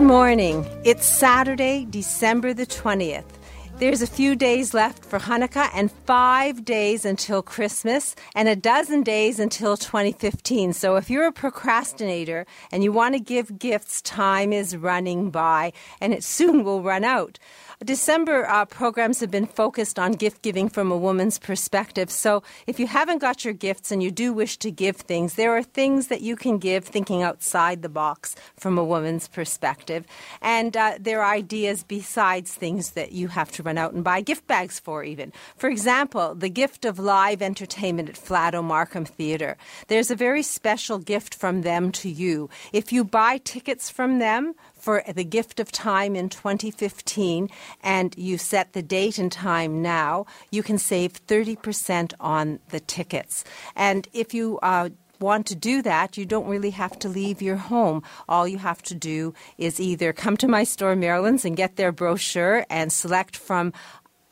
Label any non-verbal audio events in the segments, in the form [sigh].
Good morning. It's Saturday, December the 20th. There's a few days left for Hanukkah and five days until Christmas and a dozen days until 2015. So if you're a procrastinator and you want to give gifts, time is running by and it soon will run out. December uh, programs have been focused on gift giving from a woman's perspective. So if you haven't got your gifts and you do wish to give things, there are things that you can give thinking outside the box from a woman's perspective. And uh, there are ideas besides things that you have to run out and buy gift bags for, even. For example, the gift of live entertainment at Flato Markham Theatre. There's a very special gift from them to you. If you buy tickets from them, for the gift of time in 2015 and you set the date and time now, you can save 30% on the tickets. And if you uh, want to do that, you don't really have to leave your home. All you have to do is either come to my store, Marilyn's, and get their brochure and select from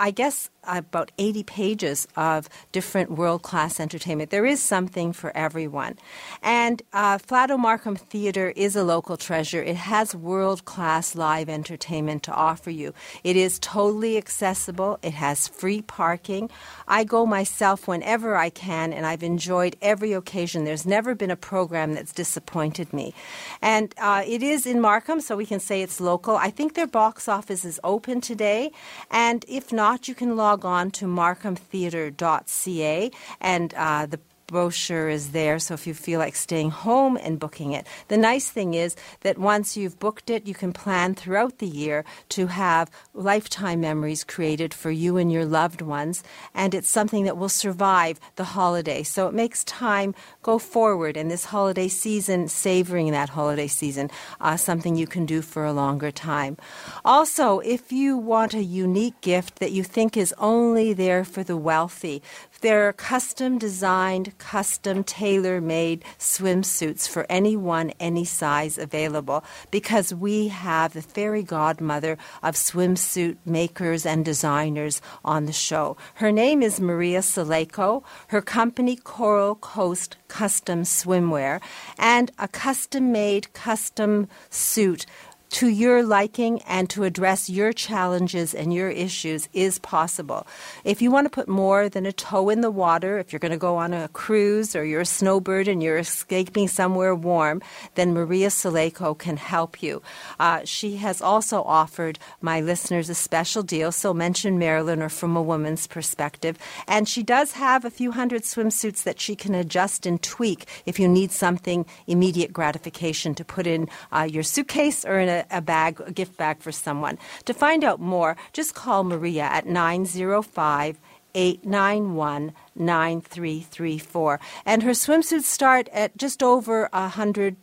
I guess about 80 pages of different world class entertainment. There is something for everyone. And uh, Flato Markham Theatre is a local treasure. It has world class live entertainment to offer you. It is totally accessible, it has free parking. I go myself whenever I can, and I've enjoyed every occasion. There's never been a program that's disappointed me. And uh, it is in Markham, so we can say it's local. I think their box office is open today, and if not, you can log on to markhamtheatre.ca and uh, the brochure is there. So if you feel like staying home and booking it, the nice thing is that once you've booked it, you can plan throughout the year to have lifetime memories created for you and your loved ones. And it's something that will survive the holiday. So it makes time go forward in this holiday season, savoring that holiday season, uh, something you can do for a longer time. Also, if you want a unique gift that you think is only there for the wealthy, there are custom designed, custom tailor made swimsuits for anyone, any size available because we have the fairy godmother of swimsuit makers and designers on the show. Her name is Maria Saleko, her company Coral Coast Custom Swimwear, and a custom made custom suit to your liking and to address your challenges and your issues is possible. If you want to put more than a toe in the water, if you're going to go on a cruise or you're a snowbird and you're escaping somewhere warm, then Maria Saleko can help you. Uh, she has also offered my listeners a special deal, so mention Marilyn or from a woman's perspective. And she does have a few hundred swimsuits that she can adjust and tweak if you need something immediate gratification to put in uh, your suitcase or in a a, bag, a gift bag for someone. To find out more, just call Maria at 905 891 9334. And her swimsuits start at just over $129.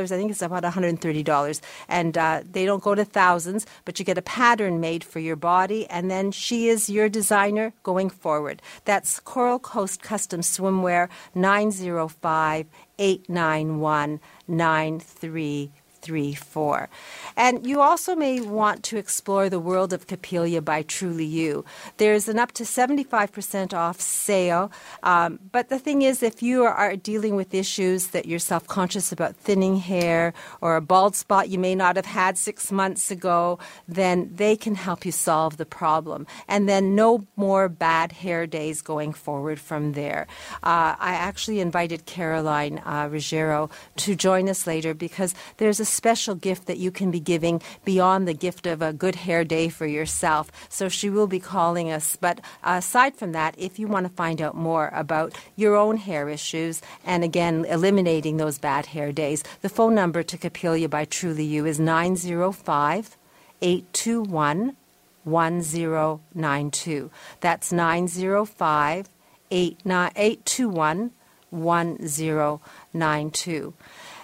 I think it's about $130. And uh, they don't go to thousands, but you get a pattern made for your body. And then she is your designer going forward. That's Coral Coast Custom Swimwear 905 891 9334 three, four. And you also may want to explore the world of Capilia by Truly You. There's an up to 75% off sale. Um, but the thing is, if you are dealing with issues that you're self conscious about thinning hair or a bald spot you may not have had six months ago, then they can help you solve the problem. And then no more bad hair days going forward from there. Uh, I actually invited Caroline uh, Ruggiero to join us later because there's a special gift that you can be giving beyond the gift of a good hair day for yourself. So she will be calling us. But aside from that, if you want to find out more about your own hair issues and again eliminating those bad hair days, the phone number to Capilia by Truly You is 905 821 1092. That's 905 821 1092.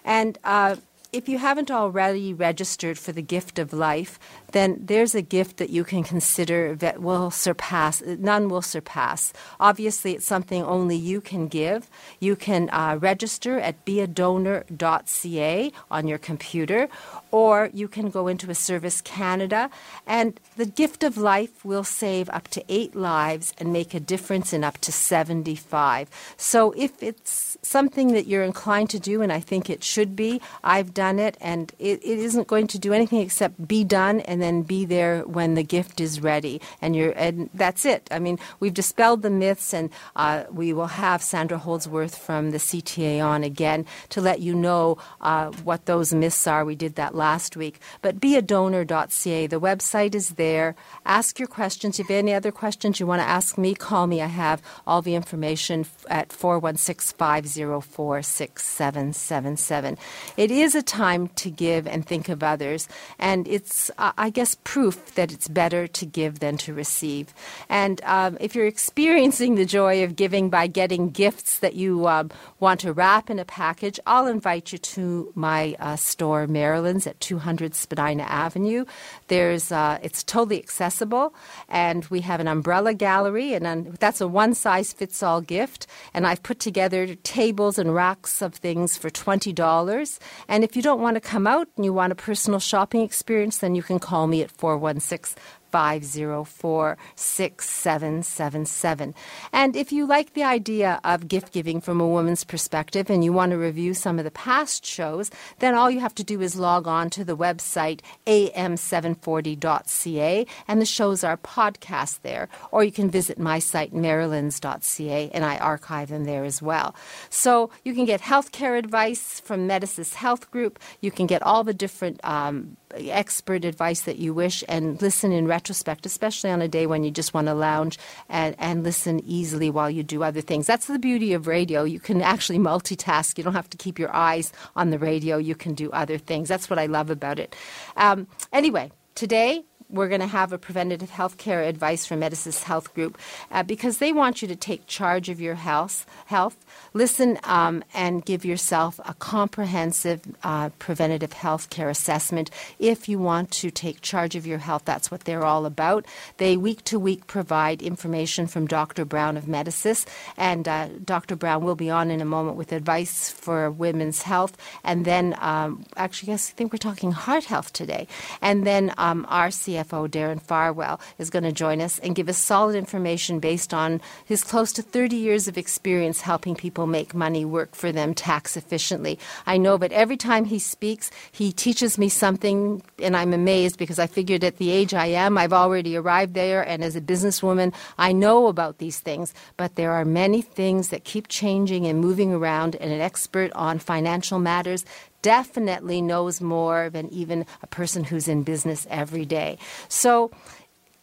And uh, if you haven't already registered for the gift of life, then there's a gift that you can consider that will surpass, none will surpass. Obviously, it's something only you can give. You can uh, register at beadonor.ca on your computer, or you can go into a Service Canada, and the gift of life will save up to eight lives and make a difference in up to 75. So if it's something that you're inclined to do, and I think it should be, I've done it, and it, it isn't going to do anything except be done and then be there when the gift is ready. And you're, and that's it. I mean, we've dispelled the myths, and uh, we will have Sandra Holdsworth from the CTA on again to let you know uh, what those myths are. We did that last week. But beadonor.ca, the website is there. Ask your questions. If you have any other questions you want to ask me, call me. I have all the information at 416 504 6777. It is a time to give and think of others, and it's, I guess, proof that it's better to give than to receive. And um, if you're experiencing the joy of giving by getting gifts that you um, want to wrap in a package, I'll invite you to my uh, store, Marilyn's, at 200 Spadina Avenue. There's uh, it's totally accessible, and we have an umbrella gallery, and that's a one size fits all gift. And I've put together tables and racks of things for twenty dollars. And if you don't want to come out and you want a personal shopping experience, then you can call me at 416 504 6777. And if you like the idea of gift giving from a woman's perspective and you want to review some of the past shows, then all you have to do is log on to the website am740.ca and the shows are podcast there. Or you can visit my site, marilyns.ca and I archive them there as well. So you can get healthcare advice from Medisys Health Group. You can get all the different um, expert advice that you wish and listen in retrospect, especially on a day when you just want to lounge and, and listen easily while you do other things. That's the beauty of radio. You can actually multitask. You don't have to keep your eyes on the radio. You can do other things. That's what I love about it. Um, anyway, today we're going to have a preventative health care advice from Medisys Health Group uh, because they want you to take charge of your health, health listen um, and give yourself a comprehensive uh, preventative health care assessment if you want to take charge of your health. That's what they're all about. They week to week provide information from Dr. Brown of Medisys, and uh, Dr. Brown will be on in a moment with advice for women's health. And then, um, actually, yes, I think we're talking heart health today. And then um, our CFO, Darren Farwell, is going to join us and give us solid information based on his close to 30 years of experience helping people make money work for them tax efficiently. I know, but every time he speaks, he teaches me something, and I'm amazed because I figured at the age I am, I've already arrived there, and as a businesswoman, I know about these things. But there are many things that keep changing and moving around, and an expert on financial matters definitely knows more than even a person who's in business every day. So,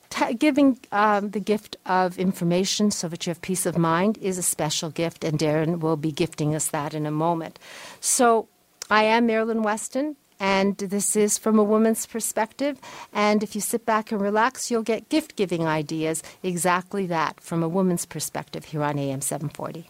T- giving um, the gift of information so that you have peace of mind is a special gift, and Darren will be gifting us that in a moment. So, I am Marilyn Weston, and this is from a woman's perspective. And if you sit back and relax, you'll get gift giving ideas exactly that from a woman's perspective here on AM 740.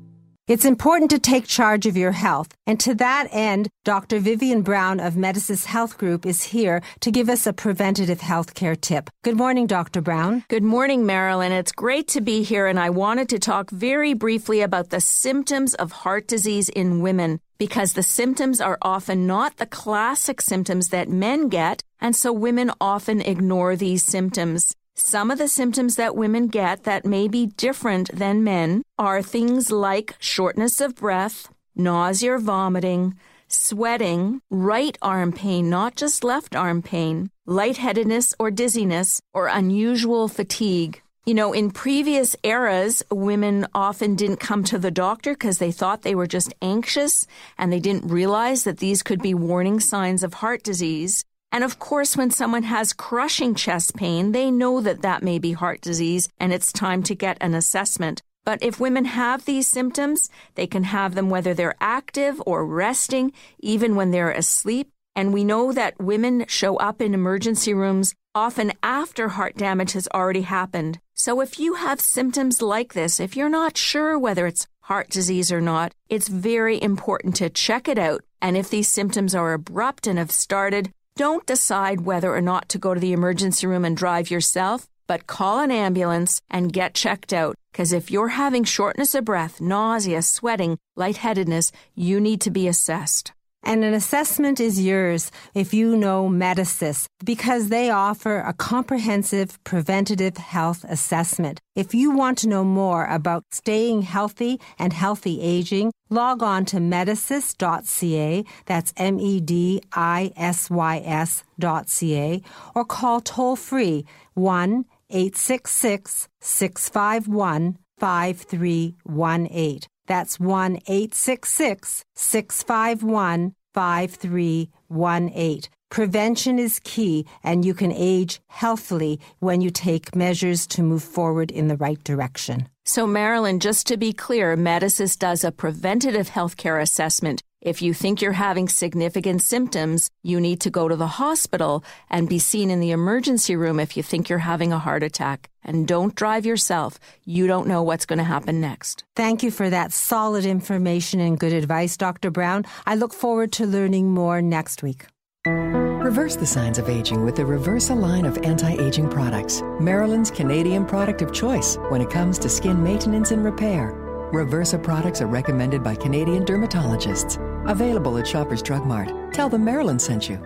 It's important to take charge of your health. And to that end, Dr. Vivian Brown of Medisys Health Group is here to give us a preventative health care tip. Good morning, Dr. Brown. Good morning, Marilyn. It's great to be here, and I wanted to talk very briefly about the symptoms of heart disease in women because the symptoms are often not the classic symptoms that men get, and so women often ignore these symptoms. Some of the symptoms that women get that may be different than men are things like shortness of breath, nausea or vomiting, sweating, right arm pain, not just left arm pain, lightheadedness or dizziness, or unusual fatigue. You know, in previous eras, women often didn't come to the doctor because they thought they were just anxious and they didn't realize that these could be warning signs of heart disease. And of course, when someone has crushing chest pain, they know that that may be heart disease and it's time to get an assessment. But if women have these symptoms, they can have them whether they're active or resting, even when they're asleep. And we know that women show up in emergency rooms often after heart damage has already happened. So if you have symptoms like this, if you're not sure whether it's heart disease or not, it's very important to check it out. And if these symptoms are abrupt and have started, don't decide whether or not to go to the emergency room and drive yourself, but call an ambulance and get checked out. Because if you're having shortness of breath, nausea, sweating, lightheadedness, you need to be assessed. And an assessment is yours if you know Medisys because they offer a comprehensive preventative health assessment. If you want to know more about staying healthy and healthy aging, log on to medisys.ca, that's M E D I S Y S.ca, or call toll free 1 866 651 5318. That's 1 866 651 5318. Prevention is key, and you can age healthily when you take measures to move forward in the right direction. So, Marilyn, just to be clear, Medisys does a preventative healthcare assessment. If you think you're having significant symptoms, you need to go to the hospital and be seen in the emergency room if you think you're having a heart attack. And don't drive yourself. You don't know what's going to happen next. Thank you for that solid information and good advice, Dr. Brown. I look forward to learning more next week. Reverse the signs of aging with the Reversa line of anti aging products, Marilyn's Canadian product of choice when it comes to skin maintenance and repair. Reversa products are recommended by Canadian dermatologists. Available at Shoppers Drug Mart. Tell them Marilyn sent you.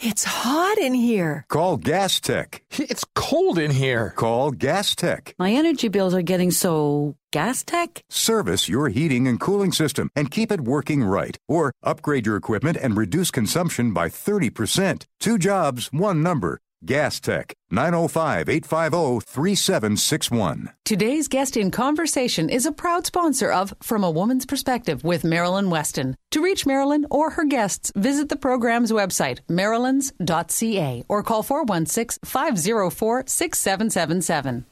It's hot in here. Call Gas Tech. [laughs] It's cold in here. Call Gas Tech. My energy bills are getting so gas tech? Service your heating and cooling system and keep it working right. Or upgrade your equipment and reduce consumption by 30%. Two jobs, one number. Gas Tech, 905 850 3761. Today's guest in conversation is a proud sponsor of From a Woman's Perspective with Marilyn Weston. To reach Marilyn or her guests, visit the program's website, marilyns.ca, or call 416 504 6777.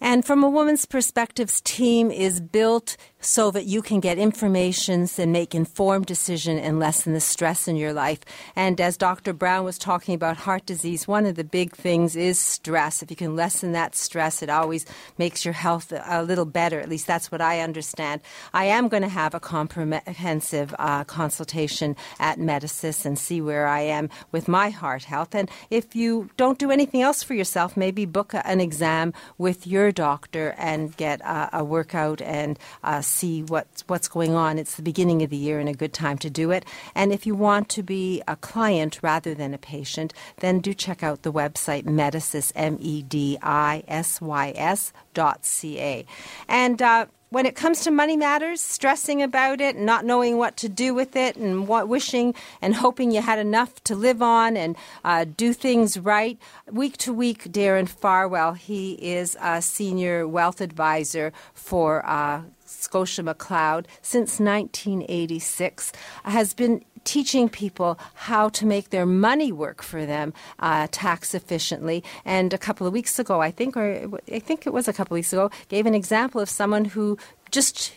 And from a woman's perspectives, team is built so that you can get information and make informed decision and lessen the stress in your life. And as Dr. Brown was talking about heart disease, one of the big things is stress. If you can lessen that stress, it always makes your health a little better. At least that's what I understand. I am going to have a comprehensive uh, consultation at Medisys and see where I am with my heart health. And if you don't do anything else for yourself, maybe book an exam with your doctor and get a, a workout and uh, see what's, what's going on. It's the beginning of the year and a good time to do it. And if you want to be a client rather than a patient, then do check out the website Medisys, M E D I S Y S dot C A. And uh, when it comes to money matters, stressing about it, not knowing what to do with it, and what, wishing and hoping you had enough to live on and uh, do things right. Week to week, Darren Farwell, he is a senior wealth advisor for uh, Scotia McLeod since 1986, has been teaching people how to make their money work for them uh, tax efficiently. And a couple of weeks ago, I think, or I think it was a couple of weeks ago, gave an example of someone who just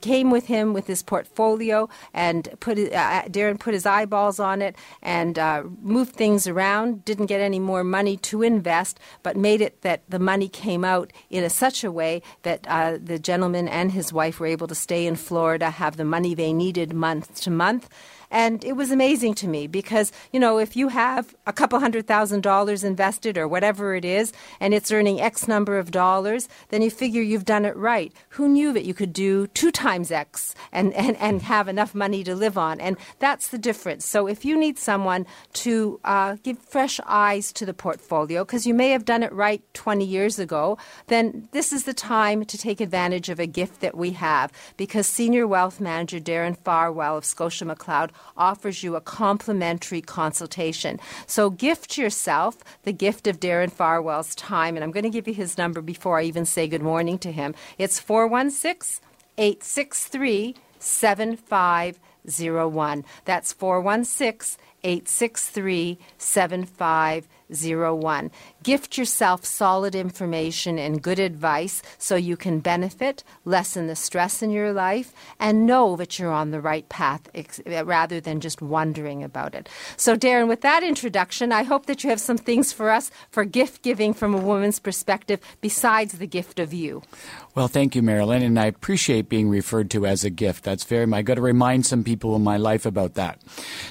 came with him with his portfolio and put uh, Darren put his eyeballs on it and uh, moved things around. Didn't get any more money to invest, but made it that the money came out in a, such a way that uh, the gentleman and his wife were able to stay in Florida, have the money they needed month to month And it was amazing to me because, you know, if you have a couple hundred thousand dollars invested or whatever it is, and it's earning X number of dollars, then you figure you've done it right. Who knew that you could do two times X and, and, and have enough money to live on? And that's the difference. So if you need someone to uh, give fresh eyes to the portfolio, because you may have done it right 20 years ago, then this is the time to take advantage of a gift that we have because Senior Wealth Manager Darren Farwell of Scotia McLeod offers you a complimentary consultation. So gift yourself the gift of Darren Farwell's time, and I'm going to give you his number before I even say good morning to him. It's 416 863 7501. That's 416 863 7501. Gift yourself solid information and good advice so you can benefit, lessen the stress in your life, and know that you're on the right path rather than just wondering about it. So, Darren, with that introduction, I hope that you have some things for us for gift giving from a woman's perspective besides the gift of you. Well, thank you, Marilyn, and I appreciate being referred to as a gift. That's very. I got to remind some people in my life about that.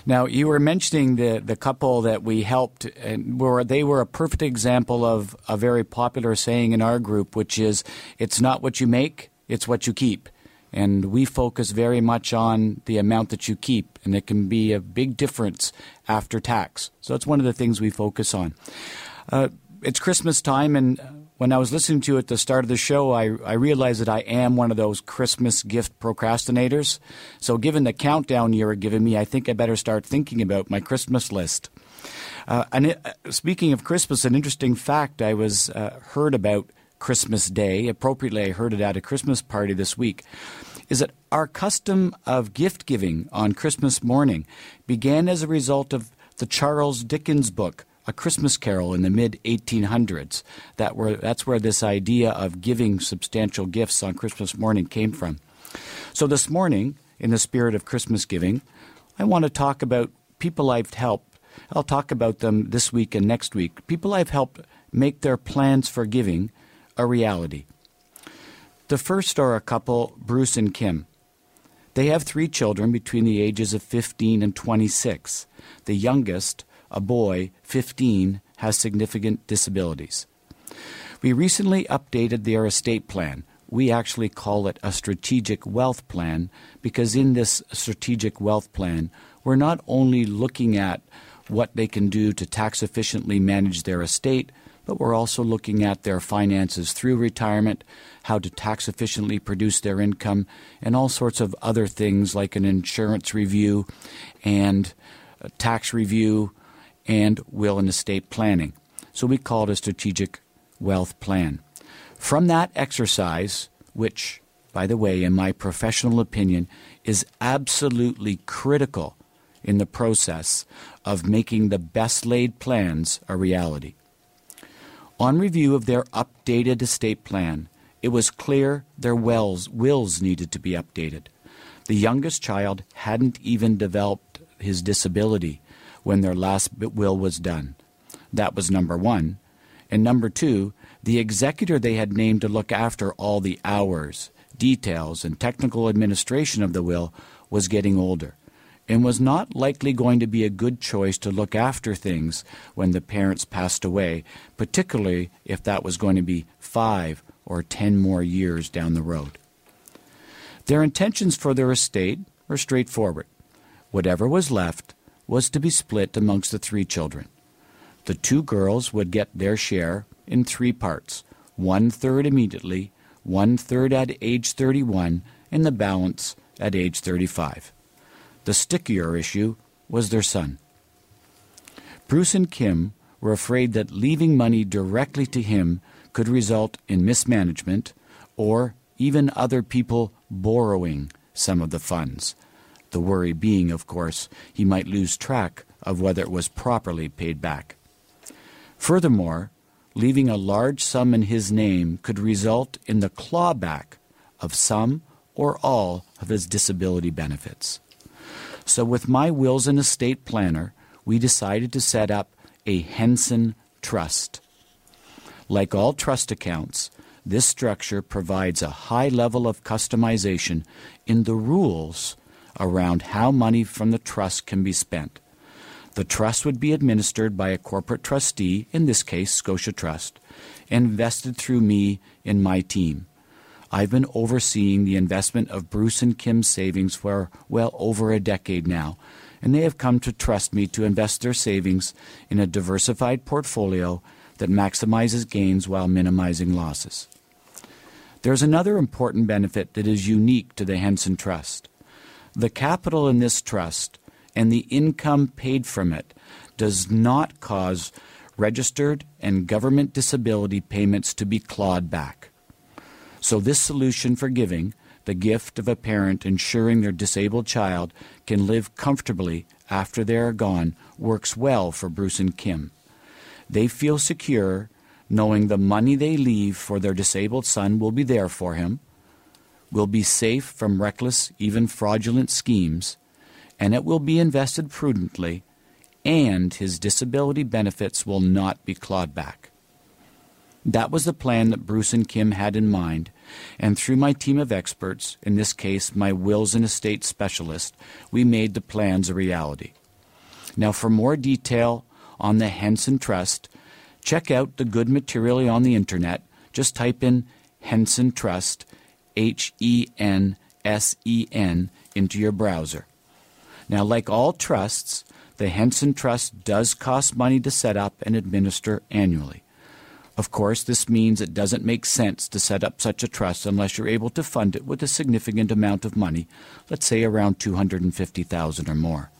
Now, you were mentioning the the couple that we helped, and were they were a perfect example of a very popular saying in our group, which is, "It's not what you make, it's what you keep." And we focus very much on the amount that you keep, and it can be a big difference after tax. So that's one of the things we focus on. Uh, it's Christmas time, and when I was listening to you at the start of the show, I, I realized that I am one of those Christmas gift procrastinators. So, given the countdown you were giving me, I think I better start thinking about my Christmas list. Uh, and it, uh, speaking of Christmas, an interesting fact I was uh, heard about Christmas Day. Appropriately, I heard it at a Christmas party this week. Is that our custom of gift giving on Christmas morning began as a result of the Charles Dickens book a Christmas Carol in the mid 1800s. That were, that's where this idea of giving substantial gifts on Christmas morning came from. So this morning, in the spirit of Christmas giving, I want to talk about people I've helped. I'll talk about them this week and next week. People I've helped make their plans for giving a reality. The first are a couple, Bruce and Kim. They have three children between the ages of 15 and 26. The youngest, a boy, 15, has significant disabilities. We recently updated their estate plan. We actually call it a strategic wealth plan because in this strategic wealth plan, we're not only looking at what they can do to tax efficiently manage their estate, but we're also looking at their finances through retirement, how to tax efficiently produce their income, and all sorts of other things like an insurance review and tax review and will and estate planning. So we call it a strategic wealth plan. From that exercise, which, by the way, in my professional opinion, is absolutely critical in the process of making the best laid plans a reality. On review of their updated estate plan, it was clear their wells, wills needed to be updated. The youngest child hadn't even developed his disability when their last will was done. That was number one. And number two, the executor they had named to look after all the hours, details, and technical administration of the will was getting older and was not likely going to be a good choice to look after things when the parents passed away, particularly if that was going to be five or ten more years down the road. Their intentions for their estate were straightforward. Whatever was left was to be split amongst the three children. The two girls would get their share in three parts one third immediately, one third at age 31, and the balance at age 35. The stickier issue was their son. Bruce and Kim were afraid that leaving money directly to him could result in mismanagement or even other people borrowing some of the funds. The worry being, of course, he might lose track of whether it was properly paid back. Furthermore, leaving a large sum in his name could result in the clawback of some or all of his disability benefits. So, with my wills and estate planner, we decided to set up a Henson Trust. Like all trust accounts, this structure provides a high level of customization in the rules around how money from the trust can be spent. The trust would be administered by a corporate trustee, in this case, Scotia Trust, and invested through me in my team. I've been overseeing the investment of Bruce and Kim's savings for well over a decade now, and they have come to trust me to invest their savings in a diversified portfolio that maximizes gains while minimizing losses. There's another important benefit that is unique to the Henson Trust. The capital in this trust and the income paid from it does not cause registered and government disability payments to be clawed back. So, this solution for giving, the gift of a parent ensuring their disabled child can live comfortably after they are gone, works well for Bruce and Kim. They feel secure knowing the money they leave for their disabled son will be there for him, will be safe from reckless, even fraudulent schemes, and it will be invested prudently, and his disability benefits will not be clawed back. That was the plan that Bruce and Kim had in mind, and through my team of experts, in this case my wills and estate specialist, we made the plans a reality. Now, for more detail on the Henson Trust, check out the good material on the internet. Just type in Henson Trust, H E N S E N, into your browser. Now, like all trusts, the Henson Trust does cost money to set up and administer annually. Of course, this means it doesn't make sense to set up such a trust unless you're able to fund it with a significant amount of money, let's say around 250,000 or more.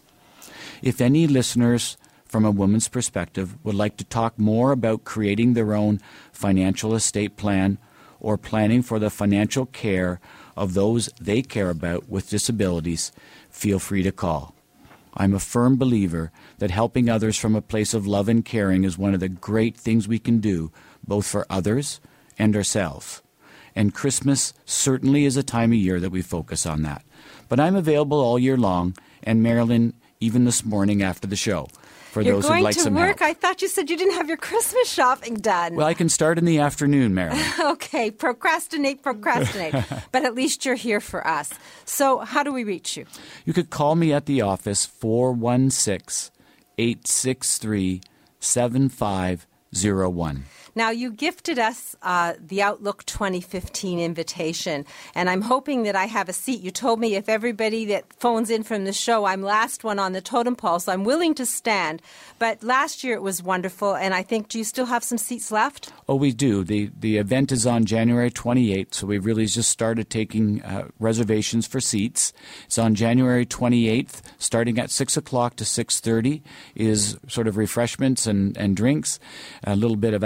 If any listeners from a woman's perspective would like to talk more about creating their own financial estate plan or planning for the financial care of those they care about with disabilities, feel free to call. I'm a firm believer that helping others from a place of love and caring is one of the great things we can do, both for others and ourselves. And Christmas certainly is a time of year that we focus on that. But I'm available all year long, and Marilyn, even this morning after the show for You're those going who'd like to some work. help. I thought you said you didn't have your Christmas shopping done. Well, I can start in the afternoon, Marilyn. [laughs] okay, procrastinate, procrastinate. [laughs] but at least you're here for us. So, how do we reach you? You could call me at the office 416 863 7501. Now, you gifted us uh, the Outlook 2015 invitation, and I'm hoping that I have a seat. You told me if everybody that phones in from the show, I'm last one on the totem pole, so I'm willing to stand. But last year it was wonderful, and I think, do you still have some seats left? Oh, we do. The the event is on January 28th, so we've really just started taking uh, reservations for seats. It's on January 28th, starting at 6 o'clock to 6.30 is sort of refreshments and, and drinks, a little bit of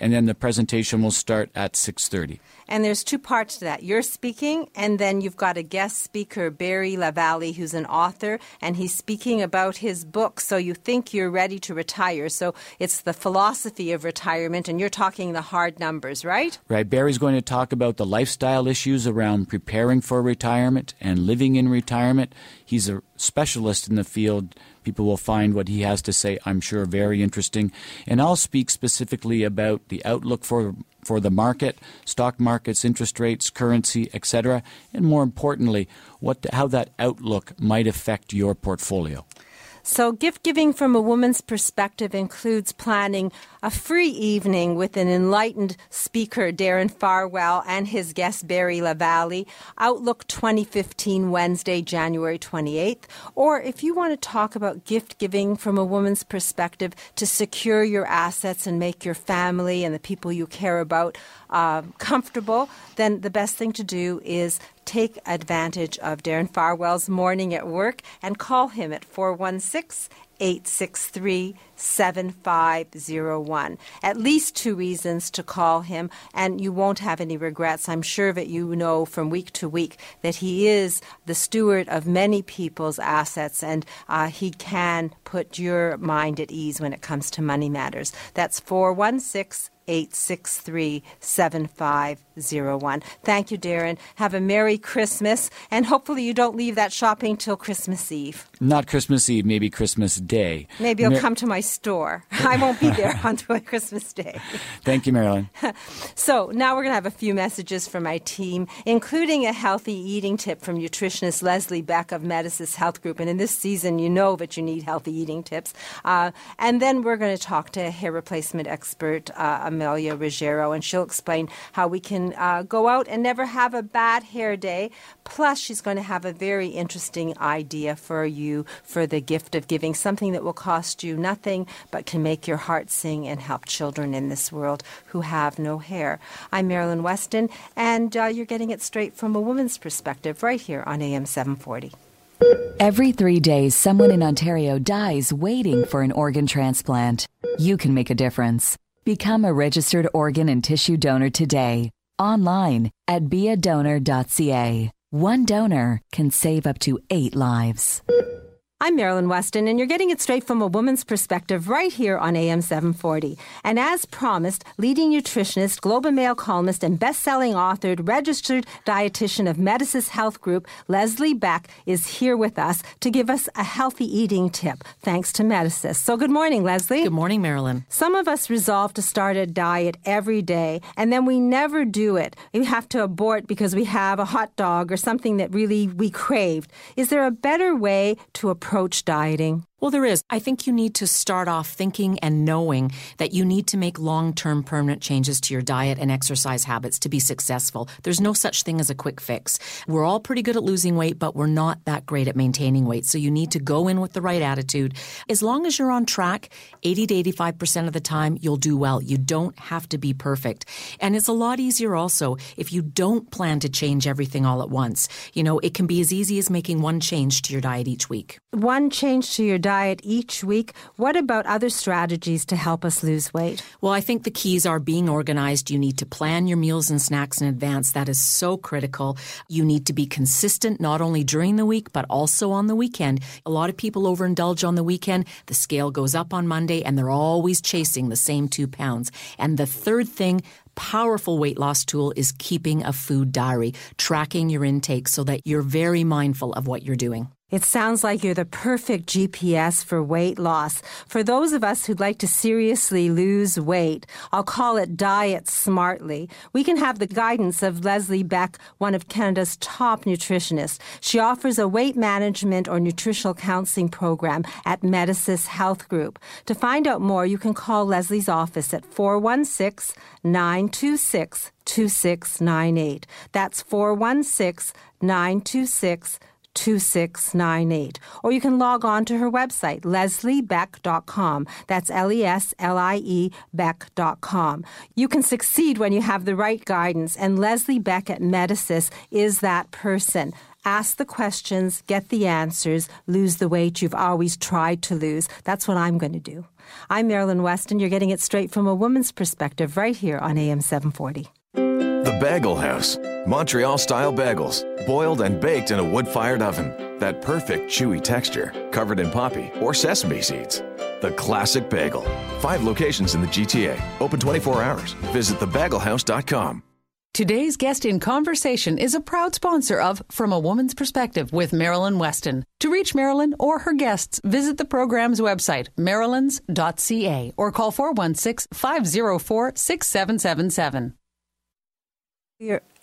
and then the presentation will start at 6.30. And there's two parts to that. You're speaking, and then you've got a guest speaker, Barry LaValley, who's an author, and he's speaking about his book. So you think you're ready to retire. So it's the philosophy of retirement, and you're talking the hard numbers, right? Right. Barry's going to talk about the lifestyle issues around preparing for retirement and living in retirement. He's a specialist in the field. People will find what he has to say, I'm sure, very interesting. And I'll speak specifically about the outlook for for the market, stock markets, interest rates, currency, etc., and more importantly, what how that outlook might affect your portfolio. So, gift giving from a woman's perspective includes planning a free evening with an enlightened speaker, Darren Farwell, and his guest, Barry LaValley, Outlook 2015, Wednesday, January 28th. Or if you want to talk about gift giving from a woman's perspective to secure your assets and make your family and the people you care about uh, comfortable, then the best thing to do is take advantage of Darren Farwell's morning at work and call him at 416 863 7501. At least two reasons to call him, and you won't have any regrets. I'm sure that you know from week to week that he is the steward of many people's assets, and uh, he can put your mind at ease when it comes to money matters. That's 416 863 7501. Thank you, Darren. Have a Merry Christmas, and hopefully you don't leave that shopping till Christmas Eve. Not Christmas Eve, maybe Christmas Day. Maybe you'll Mar- come to my store. [laughs] I won't be there [laughs] on Christmas Day. Thank you, Marilyn. [laughs] so now we're going to have a few messages from my team, including a healthy eating tip from nutritionist Leslie Beck of Medisys Health Group. And in this season, you know that you need healthy eating tips. Uh, and then we're going to talk to hair replacement expert uh, Amelia Ruggiero, and she'll explain how we can uh, go out and never have a bad hair day. Plus, she's going to have a very interesting idea for you for the gift of giving, something that will cost you nothing but can make your heart sing and help children in this world who have no hair. I'm Marilyn Weston, and uh, you're getting it straight from a woman's perspective right here on AM 740. Every three days, someone in Ontario dies waiting for an organ transplant. You can make a difference. Become a registered organ and tissue donor today. Online at beadonor.ca. One donor can save up to eight lives. I'm Marilyn Weston, and you're getting it straight from a woman's perspective right here on AM 740. And as promised, leading nutritionist, Globe and Mail columnist, and best-selling author, registered dietitian of Medisys Health Group, Leslie Beck, is here with us to give us a healthy eating tip, thanks to Medisys. So good morning, Leslie. Good morning, Marilyn. Some of us resolve to start a diet every day, and then we never do it. We have to abort because we have a hot dog or something that really we craved. Is there a better way to approach approach dieting? Well, there is. I think you need to start off thinking and knowing that you need to make long term permanent changes to your diet and exercise habits to be successful. There's no such thing as a quick fix. We're all pretty good at losing weight, but we're not that great at maintaining weight. So you need to go in with the right attitude. As long as you're on track, 80 to 85% of the time, you'll do well. You don't have to be perfect. And it's a lot easier also if you don't plan to change everything all at once. You know, it can be as easy as making one change to your diet each week. One change to your diet diet each week. What about other strategies to help us lose weight? Well, I think the keys are being organized. You need to plan your meals and snacks in advance. That is so critical. You need to be consistent not only during the week, but also on the weekend. A lot of people overindulge on the weekend. The scale goes up on Monday and they're always chasing the same two pounds. And the third thing, powerful weight loss tool is keeping a food diary, tracking your intake so that you're very mindful of what you're doing. It sounds like you're the perfect GPS for weight loss. For those of us who'd like to seriously lose weight, I'll call it diet smartly. We can have the guidance of Leslie Beck, one of Canada's top nutritionists. She offers a weight management or nutritional counseling program at Medisys Health Group. To find out more, you can call Leslie's office at 416 926 2698. That's 416 926 2698. Or you can log on to her website, lesliebeck.com. That's L E S L I E Beck.com. You can succeed when you have the right guidance, and Leslie Beck at Medisys is that person. Ask the questions, get the answers, lose the weight you've always tried to lose. That's what I'm going to do. I'm Marilyn Weston. You're getting it straight from a woman's perspective right here on AM 740. The Bagel House. Montreal style bagels, boiled and baked in a wood fired oven. That perfect chewy texture, covered in poppy or sesame seeds. The classic bagel. Five locations in the GTA, open 24 hours. Visit thebagelhouse.com. Today's guest in conversation is a proud sponsor of From a Woman's Perspective with Marilyn Weston. To reach Marilyn or her guests, visit the program's website, marilyns.ca, or call 416 504 6777.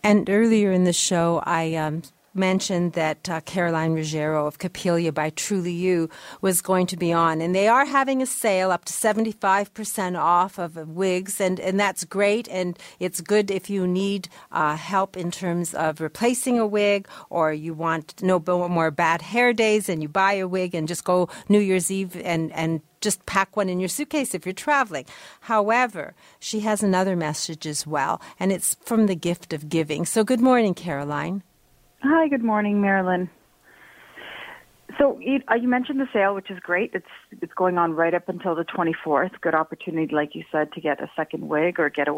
And earlier in the show, I um, mentioned that uh, Caroline Ruggiero of Capilia by Truly You was going to be on. And they are having a sale up to 75% off of wigs, and, and that's great. And it's good if you need uh, help in terms of replacing a wig or you want no more bad hair days and you buy a wig and just go New Year's Eve and, and just pack one in your suitcase if you're traveling. However, she has another message as well, and it's from the gift of giving. So, good morning, Caroline. Hi, good morning, Marilyn. So you, uh, you mentioned the sale, which is great. It's it's going on right up until the 24th. Good opportunity, like you said, to get a second wig or get a,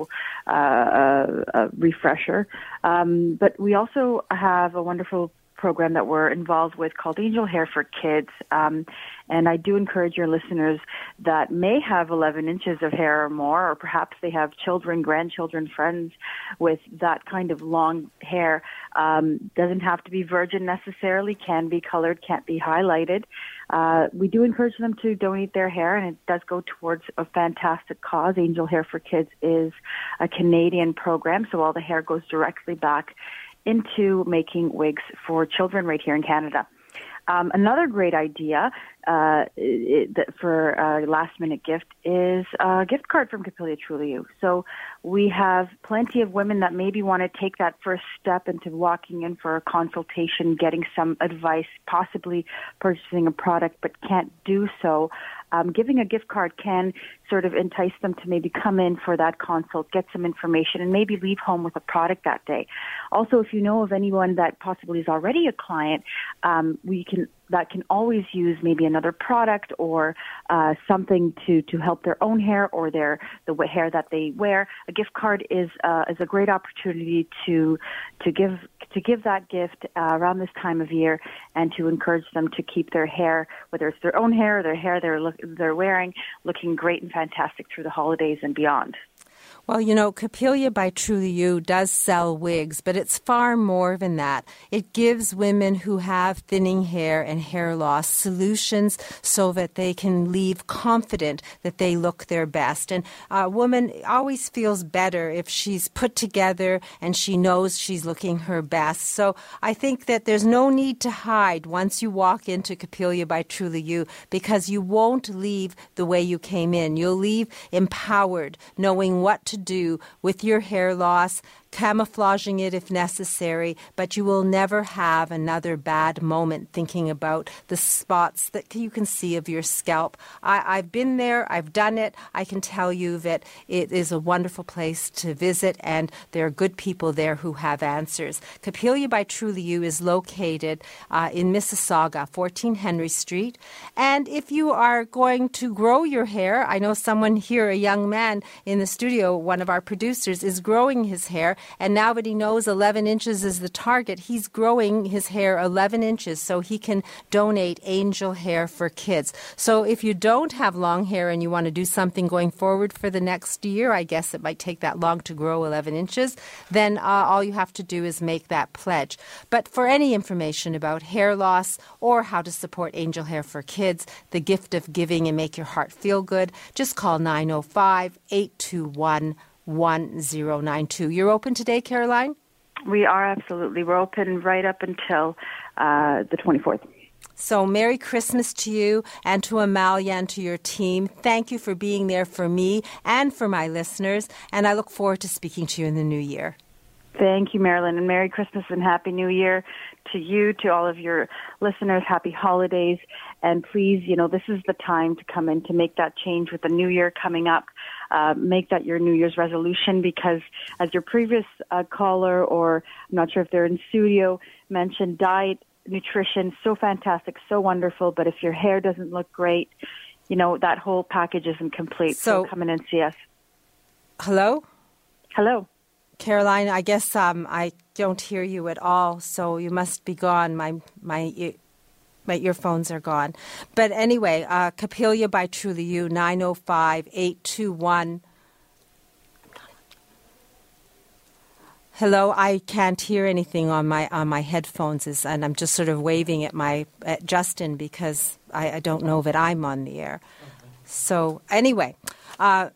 uh, a, a refresher. Um, but we also have a wonderful program that we're involved with called Angel Hair for Kids. Um, and I do encourage your listeners that may have 11 inches of hair or more, or perhaps they have children, grandchildren, friends with that kind of long hair. Um, doesn't have to be virgin necessarily, can be colored, can't be highlighted. Uh, we do encourage them to donate their hair, and it does go towards a fantastic cause. Angel Hair for Kids is a Canadian program, so all the hair goes directly back into making wigs for children right here in Canada. Um, another great idea uh, it, for a last minute gift is a gift card from Capilia Truly You. So we have plenty of women that maybe want to take that first step into walking in for a consultation, getting some advice, possibly purchasing a product, but can't do so. Um, giving a gift card can sort of entice them to maybe come in for that consult, get some information, and maybe leave home with a product that day. Also, if you know of anyone that possibly is already a client, um, we can that can always use maybe another product or uh, something to to help their own hair or their the hair that they wear. A gift card is uh, is a great opportunity to to give to give that gift uh, around this time of year and to encourage them to keep their hair, whether it's their own hair or their hair they're look, they're wearing, looking great and fantastic through the holidays and beyond. Well, you know, Capilia by Truly You does sell wigs, but it's far more than that. It gives women who have thinning hair and hair loss solutions so that they can leave confident that they look their best. And a woman always feels better if she's put together and she knows she's looking her best. So I think that there's no need to hide once you walk into Capilia by Truly You because you won't leave the way you came in. You'll leave empowered, knowing what to do with your hair loss, camouflaging it if necessary, but you will never have another bad moment thinking about the spots that you can see of your scalp. I, have been there, I've done it. I can tell you that it is a wonderful place to visit, and there are good people there who have answers. Capilia by Truly You is located uh, in Mississauga, 14 Henry Street. And if you are going to grow your hair, I know someone here, a young man in the studio, one of our producers, is growing his hair and now that he knows 11 inches is the target, he's growing his hair 11 inches so he can donate angel hair for kids. So if you don't have long hair and you want to do something going forward for the next year, I guess it might take that long to grow 11 inches, then uh, all you have to do is make that pledge. But for any information about hair loss or how to support angel hair for kids, the gift of giving and make your heart feel good, just call 905 821 1092. You're open today, Caroline? We are absolutely. We're open right up until uh, the 24th. So, Merry Christmas to you and to Amalia and to your team. Thank you for being there for me and for my listeners. And I look forward to speaking to you in the new year. Thank you, Marilyn, and Merry Christmas and Happy New Year to you, to all of your listeners. Happy holidays. And please, you know, this is the time to come in to make that change with the new year coming up. Uh, make that your New Year's resolution because, as your previous uh, caller, or I'm not sure if they're in studio, mentioned, diet, nutrition, so fantastic, so wonderful. But if your hair doesn't look great, you know, that whole package isn't complete. So, so come in and see us. Hello? Hello. Caroline, I guess um, I don't hear you at all, so you must be gone. My my my phones are gone. But anyway, uh, Capilia by Truly You, 905 821. Hello, I can't hear anything on my on my headphones, and I'm just sort of waving at my at Justin because I, I don't know that I'm on the air. So anyway, uh,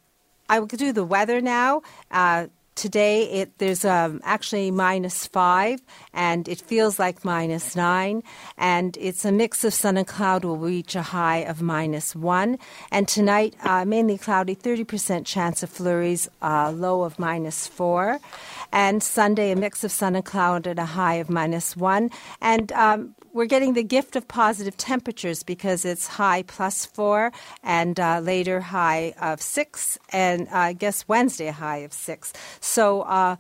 I will do the weather now. Uh, Today, it, there's um, actually minus five, and it feels like minus nine. And it's a mix of sun and cloud will reach a high of minus one. And tonight, uh, mainly cloudy, 30% chance of flurries, uh, low of minus four. And Sunday, a mix of sun and cloud at a high of minus one. And um, we're getting the gift of positive temperatures because it's high plus four and uh, later high of six, and uh, I guess Wednesday high of six. So uh,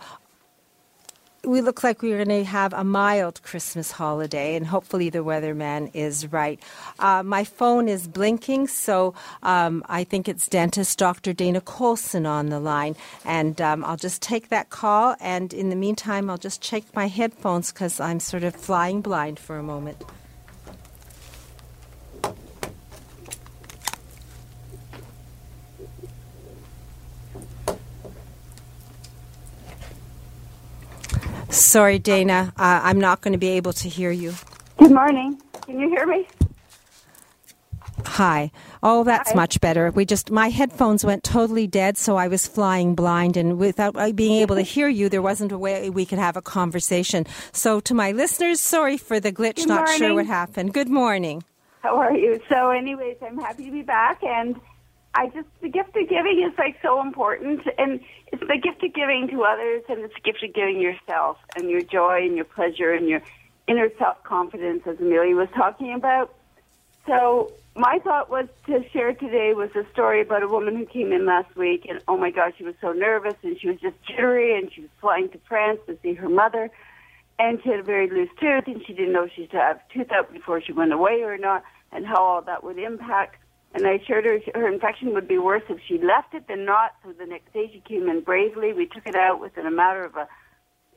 we look like we're going to have a mild Christmas holiday, and hopefully the weatherman is right. Uh, my phone is blinking, so um, I think it's dentist Dr. Dana Colson on the line, and um, I'll just take that call. And in the meantime, I'll just check my headphones because I'm sort of flying blind for a moment. Sorry, Dana. Uh, I'm not going to be able to hear you. Good morning. Can you hear me? Hi. Oh, that's Hi. much better. We just my headphones went totally dead, so I was flying blind, and without uh, being able to [laughs] hear you, there wasn't a way we could have a conversation. So, to my listeners, sorry for the glitch. Good not sure what happened. Good morning. How are you? So, anyways, I'm happy to be back, and I just the gift of giving is like so important, and it's the gift of giving to others, and it's the gift of giving yourself and your joy and your pleasure and your inner self confidence, as Amelia was talking about. So, my thought was to share today was a story about a woman who came in last week, and oh my gosh, she was so nervous, and she was just jittery, and she was flying to France to see her mother, and she had a very loose tooth, and she didn't know she'd have tooth out before she went away or not, and how all that would impact. And I assured her her infection would be worse if she left it than not. So the next day she came in bravely. We took it out within a matter of a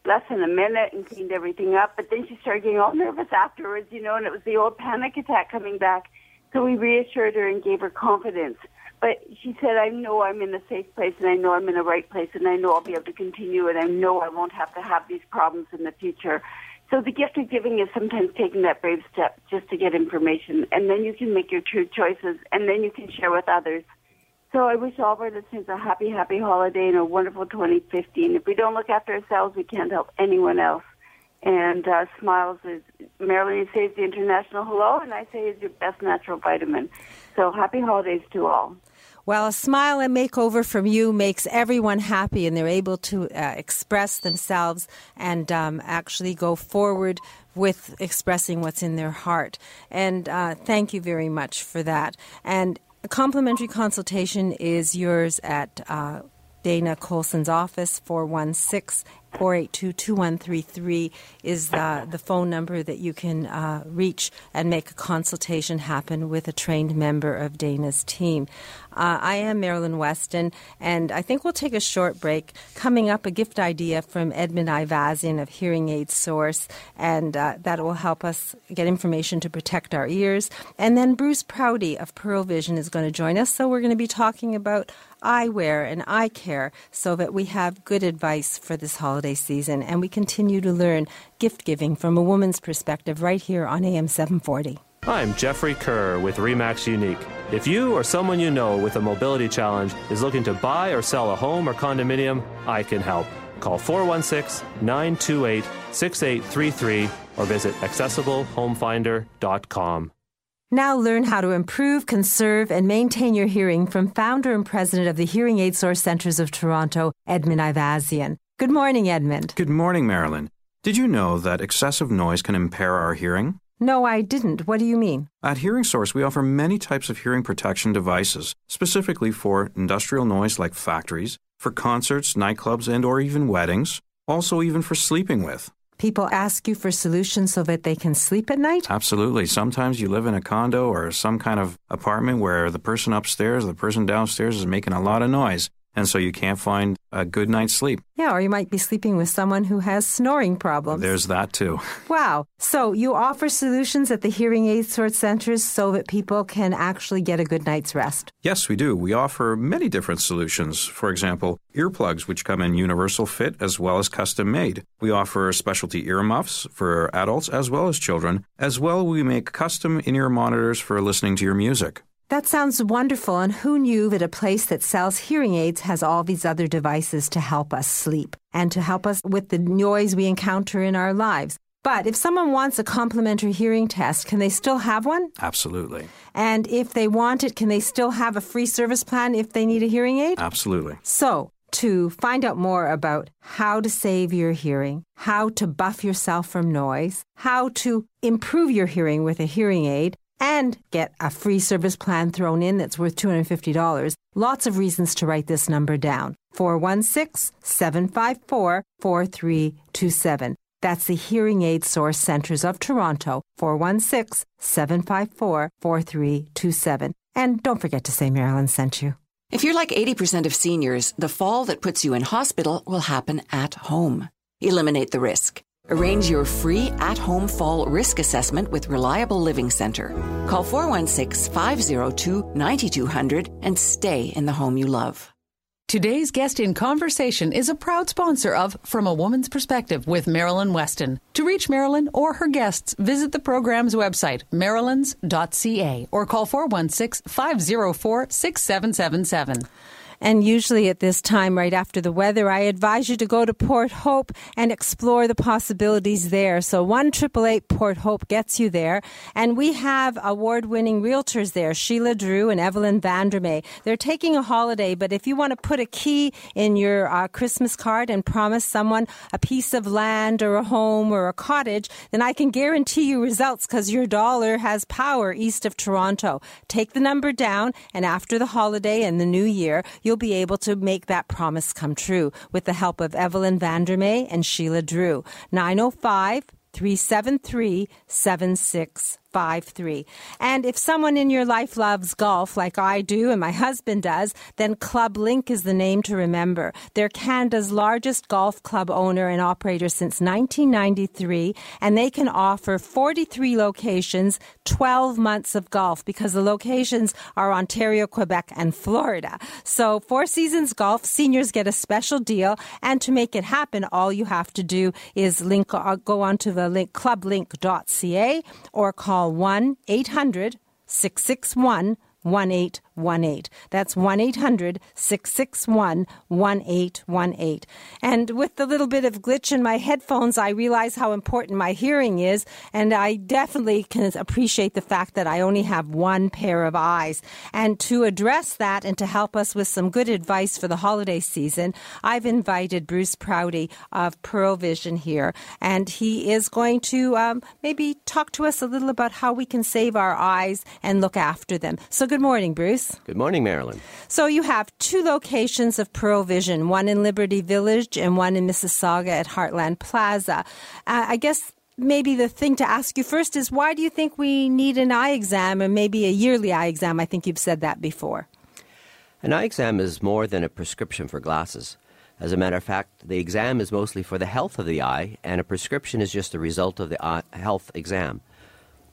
less than a minute and cleaned everything up. But then she started getting all nervous afterwards, you know, and it was the old panic attack coming back. So we reassured her and gave her confidence. But she said, I know I'm in a safe place and I know I'm in the right place and I know I'll be able to continue and I know I won't have to have these problems in the future. So the gift of giving is sometimes taking that brave step just to get information and then you can make your true choices and then you can share with others. So I wish all of our listeners a happy, happy holiday and a wonderful 2015. If we don't look after ourselves, we can't help anyone else. And uh, smiles is Marilyn says the international hello, and I say is your best natural vitamin. So happy holidays to all. Well, a smile and makeover from you makes everyone happy, and they're able to uh, express themselves and um, actually go forward with expressing what's in their heart. And uh, thank you very much for that. And a complimentary consultation is yours at uh, Dana Colson's office, 416 482 2133 is the, the phone number that you can uh, reach and make a consultation happen with a trained member of Dana's team. Uh, I am Marilyn Weston, and I think we'll take a short break. Coming up, a gift idea from Edmund Ivazian of Hearing Aid Source, and uh, that will help us get information to protect our ears. And then Bruce Prouty of Pearle Vision is going to join us, so we're going to be talking about eyewear and eye care so that we have good advice for this holiday season and we continue to learn gift giving from a woman's perspective right here on AM 740. I'm Jeffrey Kerr with Remax Unique. If you or someone you know with a mobility challenge is looking to buy or sell a home or condominium, I can help. Call 416 928 6833 or visit accessiblehomefinder.com. Now learn how to improve, conserve, and maintain your hearing from founder and president of the Hearing Aid Source Centers of Toronto, Edmund Ivazian. Good morning, Edmund. Good morning, Marilyn. Did you know that excessive noise can impair our hearing? No, I didn't. What do you mean? At Hearing Source, we offer many types of hearing protection devices, specifically for industrial noise like factories, for concerts, nightclubs, and or even weddings, also even for sleeping with. People ask you for solutions so that they can sleep at night? Absolutely. Sometimes you live in a condo or some kind of apartment where the person upstairs, the person downstairs is making a lot of noise, and so you can't find a good night's sleep. Yeah, or you might be sleeping with someone who has snoring problems. There's that too. [laughs] Wow. So you offer solutions at the hearing aid source centers so that people can actually get a good night's rest. Yes, we do. We offer many different solutions. For example, earplugs, which come in universal fit as well as custom made. We offer specialty earmuffs for adults as well as children. As well, we make custom in ear monitors for listening to your music. That sounds wonderful, and who knew that a place that sells hearing aids has all these other devices to help us sleep and to help us with the noise we encounter in our lives? But if someone wants a complimentary hearing test, can they still have one? Absolutely. And if they want it, can they still have a free service plan if they need a hearing aid? Absolutely. So, to find out more about how to save your hearing, how to buff yourself from noise, how to improve your hearing with a hearing aid, and get a free service plan thrown in that's worth $250. Lots of reasons to write this number down 416 754 4327. That's the Hearing Aid Source Centres of Toronto, 416 754 4327. And don't forget to say Marilyn sent you. If you're like 80% of seniors, the fall that puts you in hospital will happen at home. Eliminate the risk. Arrange your free at home fall risk assessment with Reliable Living Center. Call 416 502 9200 and stay in the home you love. Today's guest in conversation is a proud sponsor of From a Woman's Perspective with Marilyn Weston. To reach Marilyn or her guests, visit the program's website, marilyns.ca, or call 416 504 6777. And usually at this time, right after the weather, I advise you to go to Port Hope and explore the possibilities there. So one triple eight Port Hope gets you there. And we have award winning realtors there, Sheila Drew and Evelyn Vandermeer. They're taking a holiday, but if you want to put a key in your uh, Christmas card and promise someone a piece of land or a home or a cottage, then I can guarantee you results because your dollar has power east of Toronto. Take the number down, and after the holiday and the new year, you'll be able to make that promise come true with the help of Evelyn Vandermeer and Sheila Drew. 905 373 7653. And if someone in your life loves golf like I do and my husband does, then ClubLink is the name to remember. They're Canada's largest golf club owner and operator since 1993, and they can offer 43 locations, 12 months of golf because the locations are Ontario, Quebec, and Florida. So, Four Seasons Golf seniors get a special deal, and to make it happen, all you have to do is link, uh, go onto the link clublink.ca or call 1 800 661 1818. That's 1 800 661 1818. And with the little bit of glitch in my headphones, I realize how important my hearing is. And I definitely can appreciate the fact that I only have one pair of eyes. And to address that and to help us with some good advice for the holiday season, I've invited Bruce Prouty of Pearle Vision here. And he is going to um, maybe talk to us a little about how we can save our eyes and look after them. So, good morning, Bruce. Good morning, Marilyn. So you have two locations of Pearle Vision, one in Liberty Village and one in Mississauga at Heartland Plaza. Uh, I guess maybe the thing to ask you first is why do you think we need an eye exam and maybe a yearly eye exam? I think you've said that before. An eye exam is more than a prescription for glasses. As a matter of fact, the exam is mostly for the health of the eye, and a prescription is just a result of the health exam.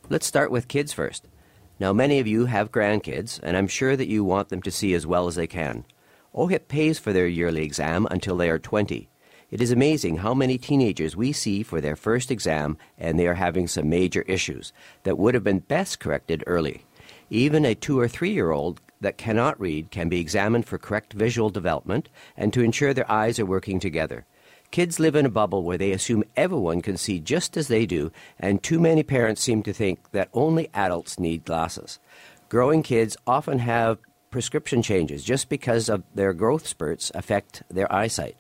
Let's start with kids first. Now, many of you have grandkids, and I'm sure that you want them to see as well as they can. OHIP pays for their yearly exam until they are 20. It is amazing how many teenagers we see for their first exam and they are having some major issues that would have been best corrected early. Even a two or three year old that cannot read can be examined for correct visual development and to ensure their eyes are working together. Kids live in a bubble where they assume everyone can see just as they do, and too many parents seem to think that only adults need glasses. Growing kids often have prescription changes just because of their growth spurts affect their eyesight.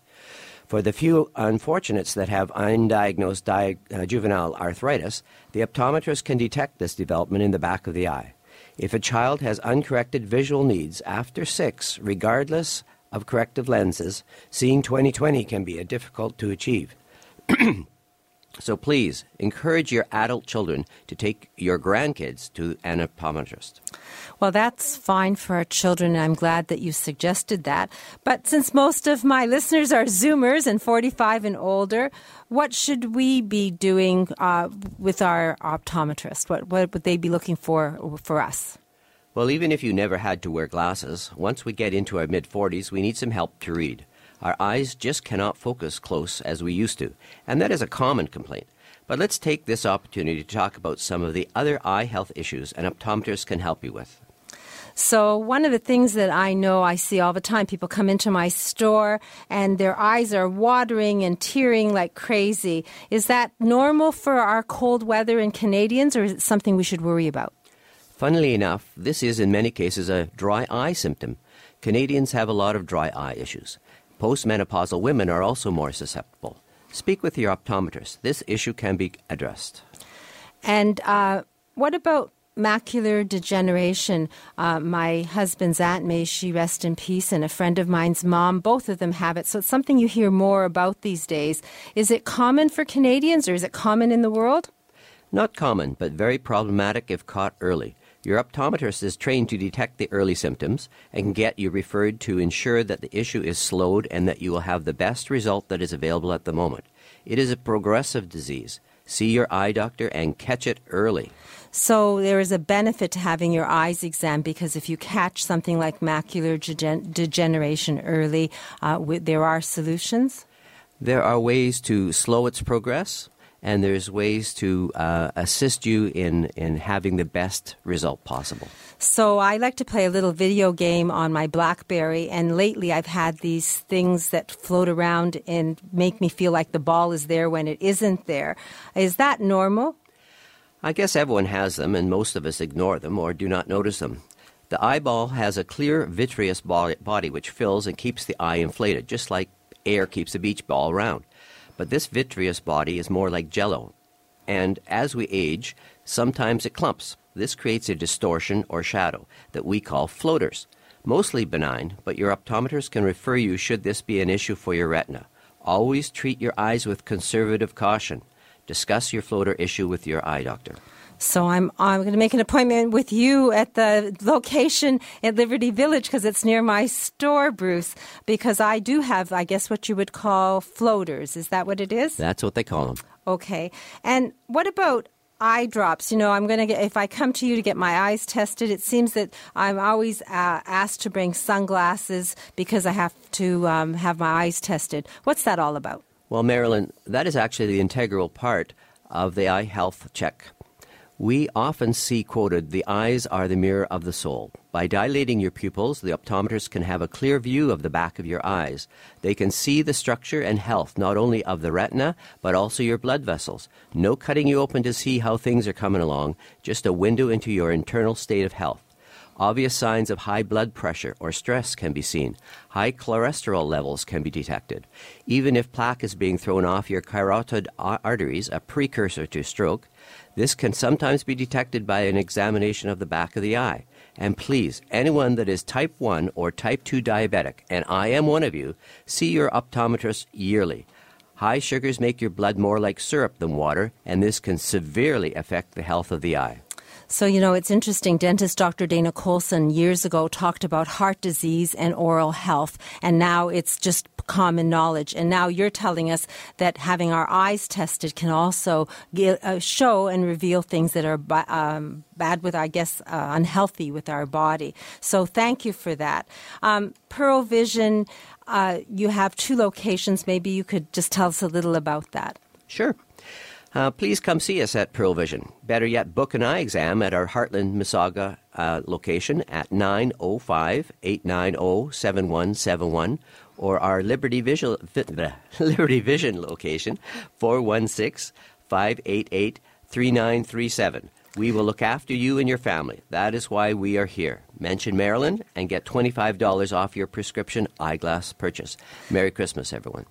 For the few unfortunates that have undiagnosed di- uh, juvenile arthritis, the optometrist can detect this development in the back of the eye. If a child has uncorrected visual needs after six, regardless of corrective lenses, seeing 2020 can be difficult to achieve. [clears throat] so please encourage your adult children to take your grandkids to an optometrist. Well, that's fine for our children, and I'm glad that you suggested that. But since most of my listeners are Zoomers and 45 and older, what should we be doing uh, with our optometrist? What, what would they be looking for for us? Well, even if you never had to wear glasses, once we get into our mid 40s, we need some help to read. Our eyes just cannot focus close as we used to, and that is a common complaint. But let's take this opportunity to talk about some of the other eye health issues an optometrist can help you with. So, one of the things that I know I see all the time people come into my store and their eyes are watering and tearing like crazy. Is that normal for our cold weather in Canadians, or is it something we should worry about? Funnily enough, this is in many cases a dry eye symptom. Canadians have a lot of dry eye issues. Postmenopausal women are also more susceptible. Speak with your optometrist. This issue can be addressed. And uh, what about macular degeneration. Uh, my husband's aunt, may she rest in peace, and a friend of mine's mom, both of them have it. So it's something you hear more about these days. Is it common for Canadians or is it common in the world? Not common, but very problematic if caught early. Your optometrist is trained to detect the early symptoms and get you referred to ensure that the issue is slowed and that you will have the best result that is available at the moment. It is a progressive disease. See your eye doctor and catch it early. So there is a benefit to having your eyes examined because if you catch something like macular degen- degeneration early, uh, w- there are solutions. There are ways to slow its progress, and there's ways to uh, assist you in, in having the best result possible. So I like to play a little video game on my BlackBerry, and lately I've had these things that float around and make me feel like the ball is there when it isn't there. Is that normal? I guess everyone has them, and most of us ignore them or do not notice them. The eyeball has a clear vitreous body which fills and keeps the eye inflated, just like air keeps a beach ball round. But this vitreous body is more like jello, and as we age, sometimes it clumps. This creates a distortion or shadow that we call floaters. Mostly benign, but your optometrist can refer you should this be an issue for your retina. Always treat your eyes with conservative caution. Discuss your floater issue with your eye doctor. So I'm I'm going to make an appointment with you at the location at Liberty Village because it's near my store, Bruce. Because I do have, I guess, what you would call floaters. Is that what it is? That's what they call them. Okay. And what about eye drops? You know, I'm going to get if I come to you to get my eyes tested. It seems that I'm always uh, asked to bring sunglasses because I have to um, have my eyes tested. What's that all about? Well, Marilyn, that is actually the integral part of the eye health check. We often see quoted, the eyes are the mirror of the soul. By dilating your pupils, the optometrist can have a clear view of the back of your eyes. They can see the structure and health not only of the retina, but also your blood vessels. No cutting you open to see how things are coming along, just a window into your internal state of health. Obvious signs of high blood pressure or stress can be seen. High cholesterol levels can be detected. Even if plaque is being thrown off your carotid arteries, a precursor to stroke, this can sometimes be detected by an examination of the back of the eye. And please, anyone that is type 1 or type 2 diabetic, and I am one of you, see your optometrist yearly. High sugars make your blood more like syrup than water, and this can severely affect the health of the eye. So, you know, it's interesting. Dentist Dr. Dana Colson years ago talked about heart disease and oral health, and now it's just common knowledge. And now you're telling us that having our eyes tested can also get, uh, show and reveal things that are um, bad with, I guess, uh, unhealthy with our body. So, thank you for that. Um, Pearle Vision, uh, you have two locations. Maybe you could just tell us a little about that. Sure uh, please come see us at Pearle Vision. Better yet, book an eye exam at our Heartland Mississauga uh, location at 905 890 7171 or our Liberty Vision, [laughs] Liberty Vision location 416 588 3937. We will look after you and your family. That is why we are here. Mention Marilyn and get $25 off your prescription eyeglass purchase. Merry Christmas, everyone.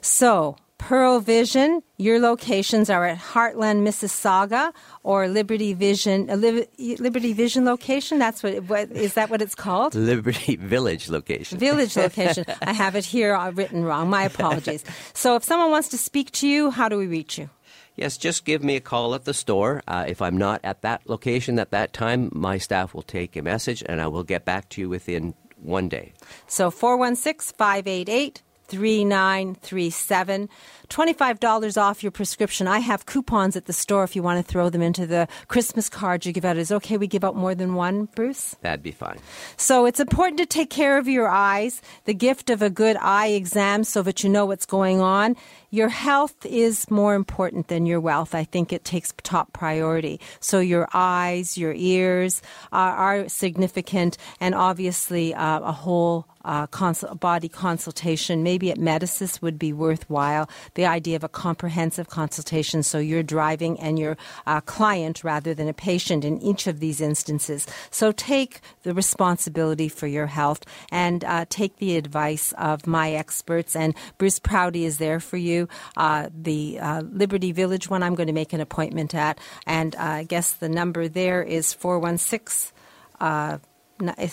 So, Pearle Vision, your locations are at Heartland, Mississauga, or Liberty Vision, uh, Liberty Vision location. That's what, what is that what it's called? [laughs] Liberty Village location. Village [laughs] location. I have it here uh, written wrong. My apologies. [laughs] So, if someone wants to speak to you, how do we reach you? Yes, just give me a call at the store. Uh, if I'm not at that location at that time, my staff will take a message and I will get back to you within one day. So 416 588 3937. $25 off your prescription. I have coupons at the store if you want to throw them into the Christmas card you give out. Is okay we give out more than one, Bruce? That'd be fine. So it's important to take care of your eyes, the gift of a good eye exam so that you know what's going on. Your health is more important than your wealth. I think it takes top priority. So your eyes, your ears are, are significant, and obviously uh, a whole uh, cons- body consultation, maybe at Medisys would be worthwhile. The idea of a comprehensive consultation, so you're driving and you're a client rather than a patient in each of these instances. So take the responsibility for your health and uh, take the advice of my experts. And Bruce Prouty is there for you. Uh, the uh, Liberty Village one, I'm going to make an appointment at, and uh, I guess the number there is 416. Uh,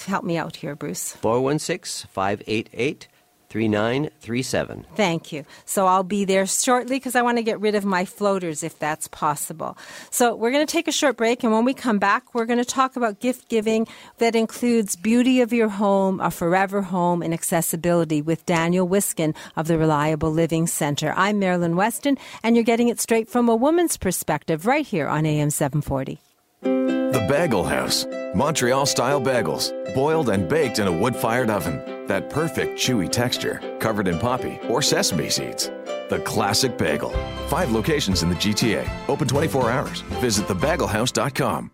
help me out here, Bruce. 416 588 3937. Thank you. So I'll be there shortly because I want to get rid of my floaters if that's possible. So we're going to take a short break, and when we come back, we're going to talk about gift giving that includes beauty of your home, a forever home, and accessibility with Daniel Wiskin of the Reliable Living Center. I'm Marilyn Weston, and you're getting it straight from a woman's perspective right here on AM 740. The Bagel House. Montreal style bagels, boiled and baked in a wood fired oven. That perfect chewy texture, covered in poppy or sesame seeds. The classic bagel. Five locations in the GTA, open 24 hours. Visit thebagelhouse.com.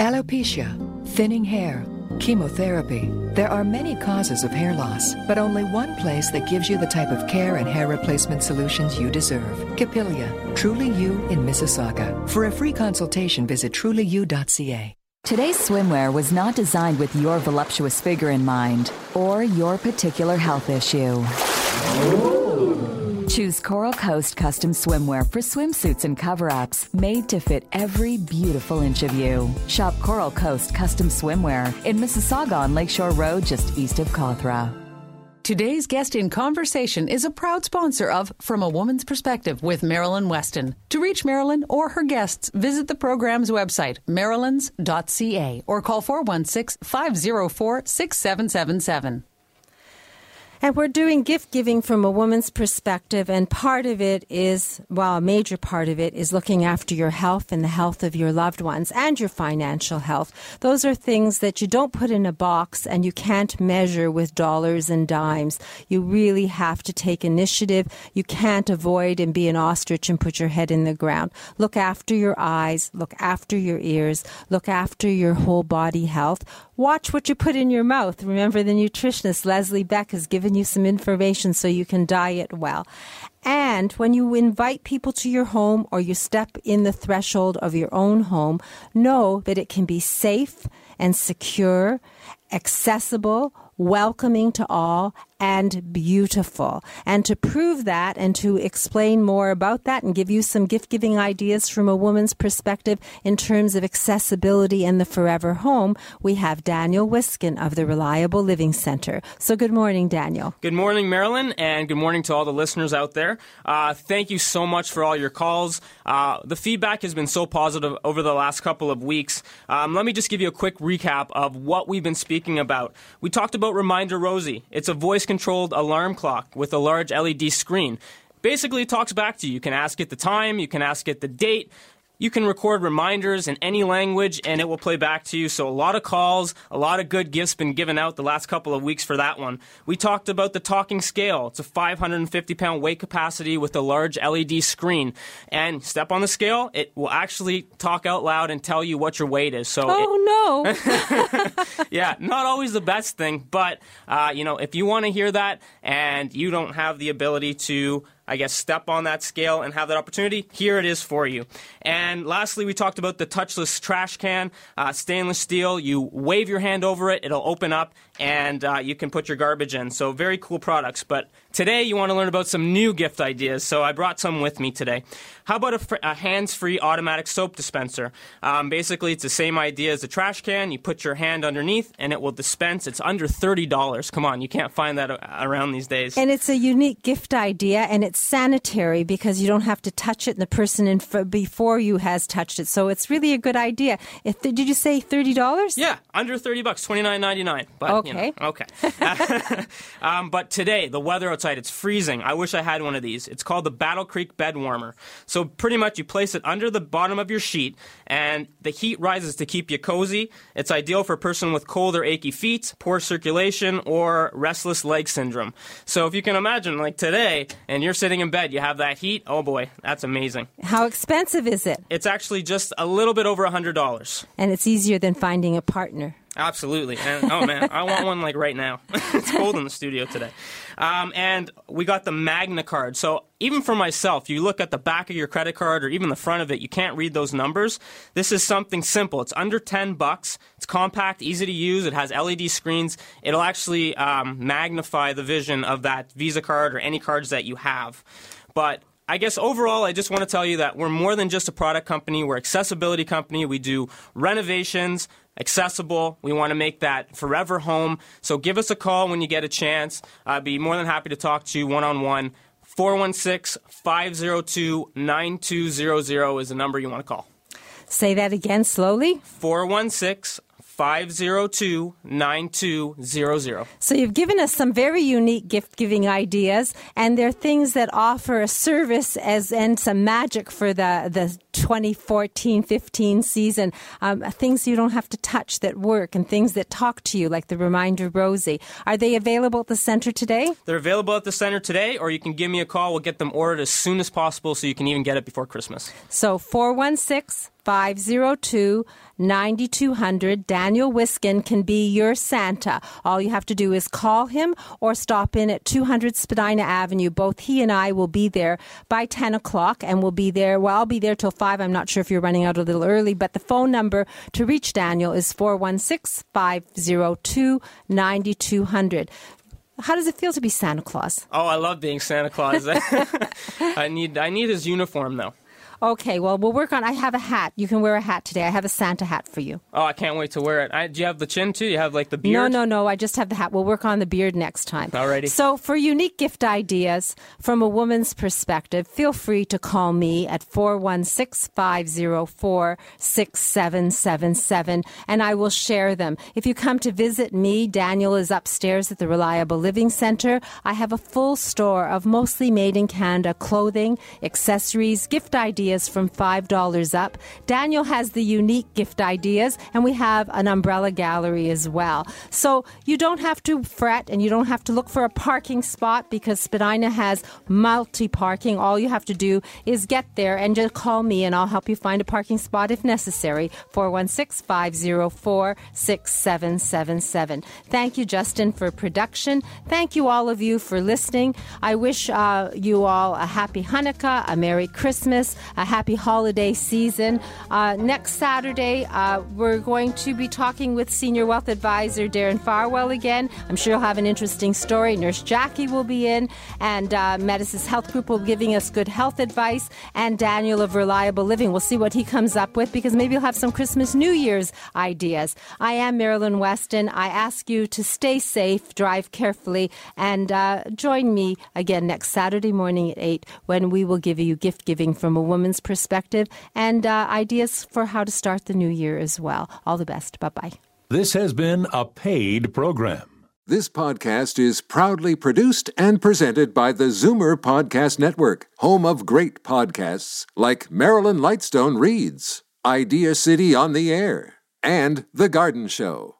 Alopecia, thinning hair, chemotherapy. There are many causes of hair loss, but only one place that gives you the type of care and hair replacement solutions you deserve. Capilia, Truly You in Mississauga. For a free consultation, visit trulyu.ca. Today's swimwear was not designed with your voluptuous figure in mind or your particular health issue. Choose Coral Coast custom swimwear for swimsuits and cover ups made to fit every beautiful inch of you. Shop Coral Coast custom swimwear in Mississauga on Lakeshore Road, just east of Cawthra. Today's guest in conversation is a proud sponsor of From a Woman's Perspective with Marilyn Weston. To reach Marilyn or her guests, visit the program's website, marilyns.ca, or call 416 504 6777. And we're doing gift giving from a woman's perspective, and part of it is, well, a major part of it is looking after your health and the health of your loved ones and your financial health. Those are things that you don't put in a box and you can't measure with dollars and dimes. You really have to take initiative. You can't avoid and be an ostrich and put your head in the ground. Look after your eyes, look after your ears, look after your whole body health. Watch what you put in your mouth. Remember, the nutritionist Leslie Beck has given you some information so you can diet well. And when you invite people to your home or you step in the threshold of your own home, know that it can be safe and secure, accessible, welcoming to all, and beautiful. And to prove that and to explain more about that and give you some gift giving ideas from a woman's perspective in terms of accessibility and the forever home, we have Daniel Wiskin of the Reliable Living Center. So good morning, Daniel. Good morning, Marilyn, and good morning to all the listeners out there. Uh, thank you so much for all your calls. Uh, the feedback has been so positive over the last couple of weeks. Um, let me just give you a quick recap of what we've been speaking about. We talked about Reminder Rosie. It's a voice controlled alarm clock with a large LED screen. Basically, talks back to you. You can ask it the time, you can ask it the date, you can record reminders in any language and it will play back to you. So, a lot of calls, a lot of good gifts been given out the last couple of weeks for that one. We talked about the talking scale. It's a 550 pound weight capacity with a large LED screen. And step on the scale, it will actually talk out loud and tell you what your weight is. So, oh, it, no. [laughs] [laughs] yeah, not always the best thing, but, uh, you know, if you want to hear that and you don't have the ability to I guess, step on that scale and have that opportunity, here it is for you. And lastly, we talked about the touchless trash can, uh, stainless steel. You wave your hand over it, it'll open up, and uh, you can put your garbage in. So, very cool products. But today, you want to learn about some new gift ideas. So, I brought some with me today. How about a, fr- a hands free automatic soap dispenser? Um, basically, it's the same idea as a trash can. You put your hand underneath, and it will dispense. It's under $30. Come on, you can't find that around these days. And it's a unique gift idea, and it's sanitary because you don't have to touch it, and the person in f- before you has touched it. So, it's really a good idea. If, did you say $30? Yeah, under 30 bucks, twenty nine ninety nine. But Okay. You know, okay. [laughs] um, but today, the weather outside, it's freezing. I wish I had one of these. It's called the Battle Creek Bed Warmer. So pretty much you place it under the bottom of your sheet, and the heat rises to keep you cozy. It's ideal for a person with cold or achy feet, poor circulation, or restless leg syndrome. So if you can imagine, like today, and you're sitting in bed, you have that heat. Oh boy, that's amazing. How expensive is it? It's actually just a little bit over a $100. And it's easier than finding a partner. Absolutely. And oh man, I want one like right now. [laughs] it's cold in the studio today. Um, and we got the Magna card. So even for myself, you look at the back of your credit card or even the front of it, you can't read those numbers. This is something simple. It's under 10 bucks. It's compact, easy to use. It has LED screens. It'll actually um, magnify the vision of that Visa card or any cards that you have. But I guess overall, I just want to tell you that we're more than just a product company. We're accessibility company. We do renovations, accessible. We want to make that forever home. So give us a call when you get a chance. I'd be more than happy to talk to you one on one. 416 502 9200 is the number you want to call. Say that again slowly. 416 502 9200. So you've given us some very unique gift giving ideas, and they're things that offer a service as and some magic for the, the 2014 15 season. Um, things you don't have to touch that work, and things that talk to you, like the Reminder Rosie. Are they available at the center today? They're available at the center today, or you can give me a call. We'll get them ordered as soon as possible so you can even get it before Christmas. So 416 502 9200. Daniel Wiskin can be your Santa. All you have to do is call him or stop in at 200 Spadina Avenue. Both he and I will be there by 10 o'clock and we'll be there. Well, I'll be there till 5. I'm not sure if you're running out a little early, but the phone number to reach Daniel is 416 502 9200. How does it feel to be Santa Claus? Oh, I love being Santa Claus. [laughs] [laughs] I need I need his uniform though. Okay, well, we'll work on. I have a hat. You can wear a hat today. I have a Santa hat for you. Oh, I can't wait to wear it. I, do you have the chin too? You have like the beard? No, no, no. I just have the hat. We'll work on the beard next time. Alrighty. So, for unique gift ideas from a woman's perspective, feel free to call me at 416 504 6777 and I will share them. If you come to visit me, Daniel is upstairs at the Reliable Living Center. I have a full store of mostly made in Canada clothing, accessories, gift ideas from $5 up. Daniel has the unique gift ideas, and we have an umbrella gallery as well. So you don't have to fret and you don't have to look for a parking spot because Spadina has multi parking. All you have to do is get there and just call me, and I'll help you find a parking spot if necessary. 416 504 6777. Thank you, Justin, for production. Thank you, all of you, for listening. I wish uh, you all a happy Hanukkah, a Merry Christmas, a happy holiday season. Uh, next Saturday, uh, we're going to be talking with Senior Wealth Advisor Darren Farwell again. I'm sure you'll have an interesting story. Nurse Jackie will be in, and uh, Medisys Health Group will be giving us good health advice, and Daniel of Reliable Living. We'll see what he comes up with because maybe he'll have some Christmas, New Year's ideas. I am Marilyn Weston. I ask you to stay safe, drive carefully, and uh, join me again next Saturday morning at 8 when we will give you gift giving from a woman's perspective and uh, ideas for how to start the new year as well. All the best. Bye bye. This has been a paid program. This podcast is proudly produced and presented by the Zoomer Podcast Network, home of great podcasts like Marilyn Lightstone Reads, Idea City on the Air, and The Garden Show.